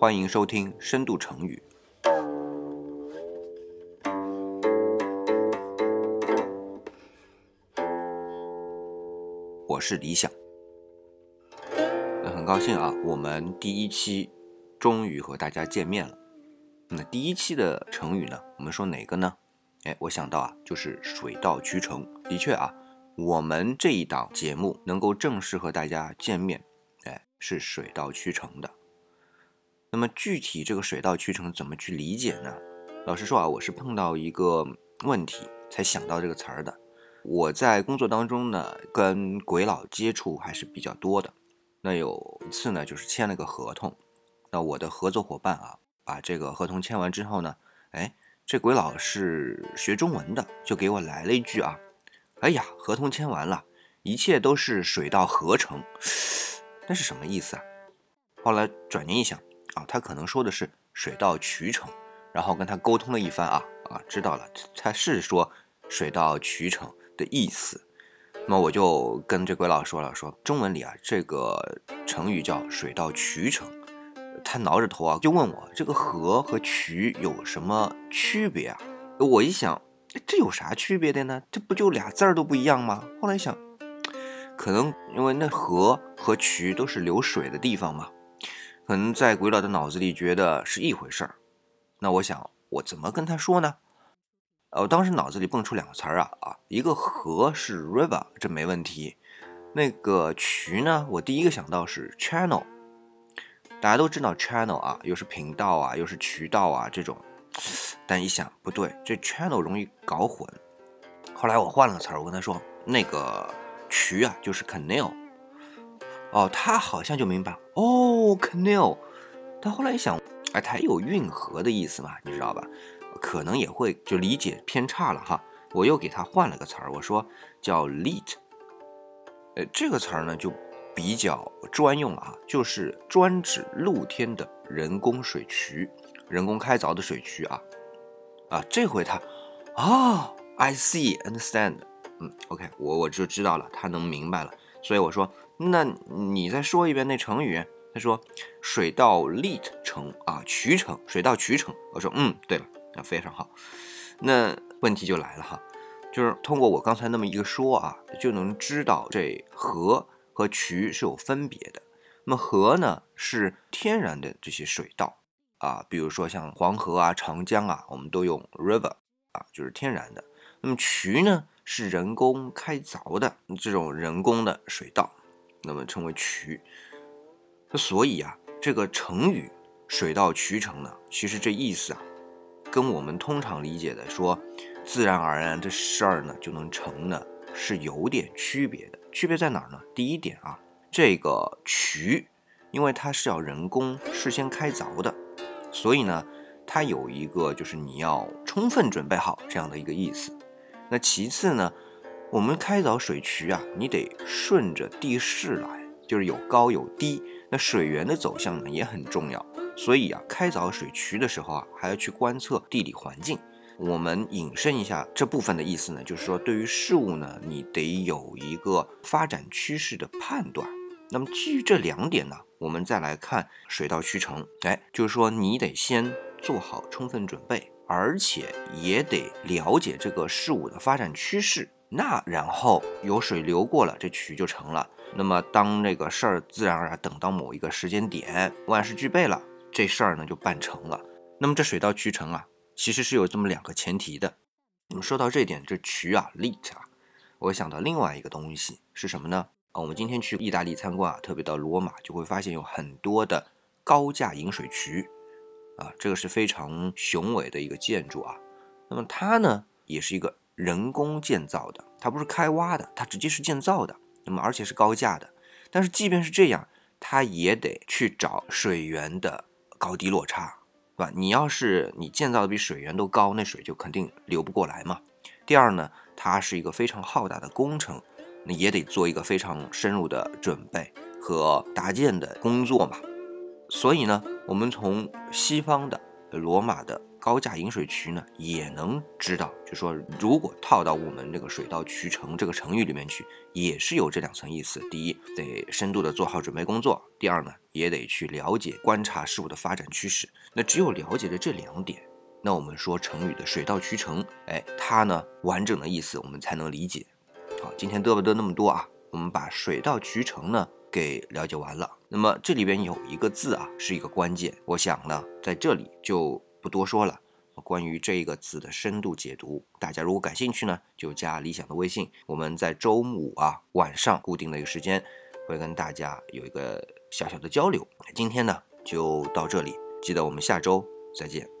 欢迎收听深度成语。我是李想，那很高兴啊，我们第一期终于和大家见面了。那第一期的成语呢，我们说哪个呢？哎，我想到啊，就是水到渠成。的确啊，我们这一档节目能够正式和大家见面，哎，是水到渠成的。那么具体这个水到渠成怎么去理解呢？老实说啊，我是碰到一个问题才想到这个词儿的。我在工作当中呢，跟鬼佬接触还是比较多的。那有一次呢，就是签了个合同，那我的合作伙伴啊，把这个合同签完之后呢，哎。这鬼佬是学中文的，就给我来了一句啊，哎呀，合同签完了，一切都是水到河成，那是什么意思啊？后来转念一想啊，他可能说的是水到渠成，然后跟他沟通了一番啊啊，知道了，他是说水到渠成的意思。那我就跟这鬼佬说了，说中文里啊，这个成语叫水到渠成。他挠着头啊，就问我这个河和渠有什么区别啊？我一想，这有啥区别的呢？这不就俩字儿都不一样吗？后来想，可能因为那河和渠都是流水的地方嘛，可能在鬼佬的脑子里觉得是一回事儿。那我想，我怎么跟他说呢？呃，我当时脑子里蹦出两个词儿啊啊，一个河是 river，这没问题。那个渠呢，我第一个想到是 channel。大家都知道 channel 啊，又是频道啊，又是渠道啊这种，但一想不对，这 channel 容易搞混。后来我换了个词儿，我跟他说那个渠啊就是 canal。哦，他好像就明白哦 canal。但后来一想，哎，它有运河的意思嘛，你知道吧？可能也会就理解偏差了哈。我又给他换了个词儿，我说叫 lit。呃，这个词儿呢就。比较专用了啊，就是专指露天的人工水渠，人工开凿的水渠啊啊，这回他啊，I see, understand，嗯，OK，我我就知道了，他能明白了，所以我说，那你再说一遍那成语。他说水到利成啊，渠成，水到渠成。我说嗯，对了，那非常好。那问题就来了哈，就是通过我刚才那么一个说啊，就能知道这河。和渠是有分别的，那么河呢是天然的这些水道啊，比如说像黄河啊、长江啊，我们都用 river 啊，就是天然的。那么渠呢是人工开凿的这种人工的水道，那么称为渠。那所以啊，这个成语“水到渠成”呢，其实这意思啊，跟我们通常理解的说自然而然这事儿呢就能成呢，是有点区别的。区别在哪儿呢？第一点啊，这个渠，因为它是要人工事先开凿的，所以呢，它有一个就是你要充分准备好这样的一个意思。那其次呢，我们开凿水渠啊，你得顺着地势来，就是有高有低，那水源的走向呢也很重要。所以啊，开凿水渠的时候啊，还要去观测地理环境。我们引申一下这部分的意思呢，就是说对于事物呢，你得有一个发展趋势的判断。那么基于这两点呢，我们再来看水到渠成。哎，就是说你得先做好充分准备，而且也得了解这个事物的发展趋势。那然后有水流过了，这渠就成了。那么当这个事儿自然而然等到某一个时间点，万事俱备了，这事儿呢就办成了。那么这水到渠成啊。其实是有这么两个前提的。那么说到这点，这渠啊，lit 啊，我想到另外一个东西是什么呢？啊，我们今天去意大利参观啊，特别到罗马，就会发现有很多的高架引水渠啊，这个是非常雄伟的一个建筑啊。那么它呢，也是一个人工建造的，它不是开挖的，它直接是建造的。那么而且是高价的，但是即便是这样，它也得去找水源的高低落差。对吧？你要是你建造的比水源都高，那水就肯定流不过来嘛。第二呢，它是一个非常浩大的工程，那也得做一个非常深入的准备和搭建的工作嘛。所以呢，我们从西方的罗马的高架引水渠呢，也能知道，就说如果套到我们这个水到渠成这个成语里面去，也是有这两层意思。第一，得深度的做好准备工作；第二呢，也得去了解、观察事物的发展趋势。那只有了解了这两点，那我们说成语的水到渠成，哎，它呢完整的意思我们才能理解。好，今天嘚不嘚那么多啊？我们把水到渠成呢给了解完了。那么这里边有一个字啊，是一个关键，我想呢在这里就不多说了。关于这个字的深度解读，大家如果感兴趣呢，就加理想的微信。我们在周五啊晚上固定的一个时间，会跟大家有一个小小的交流。今天呢就到这里，记得我们下周再见。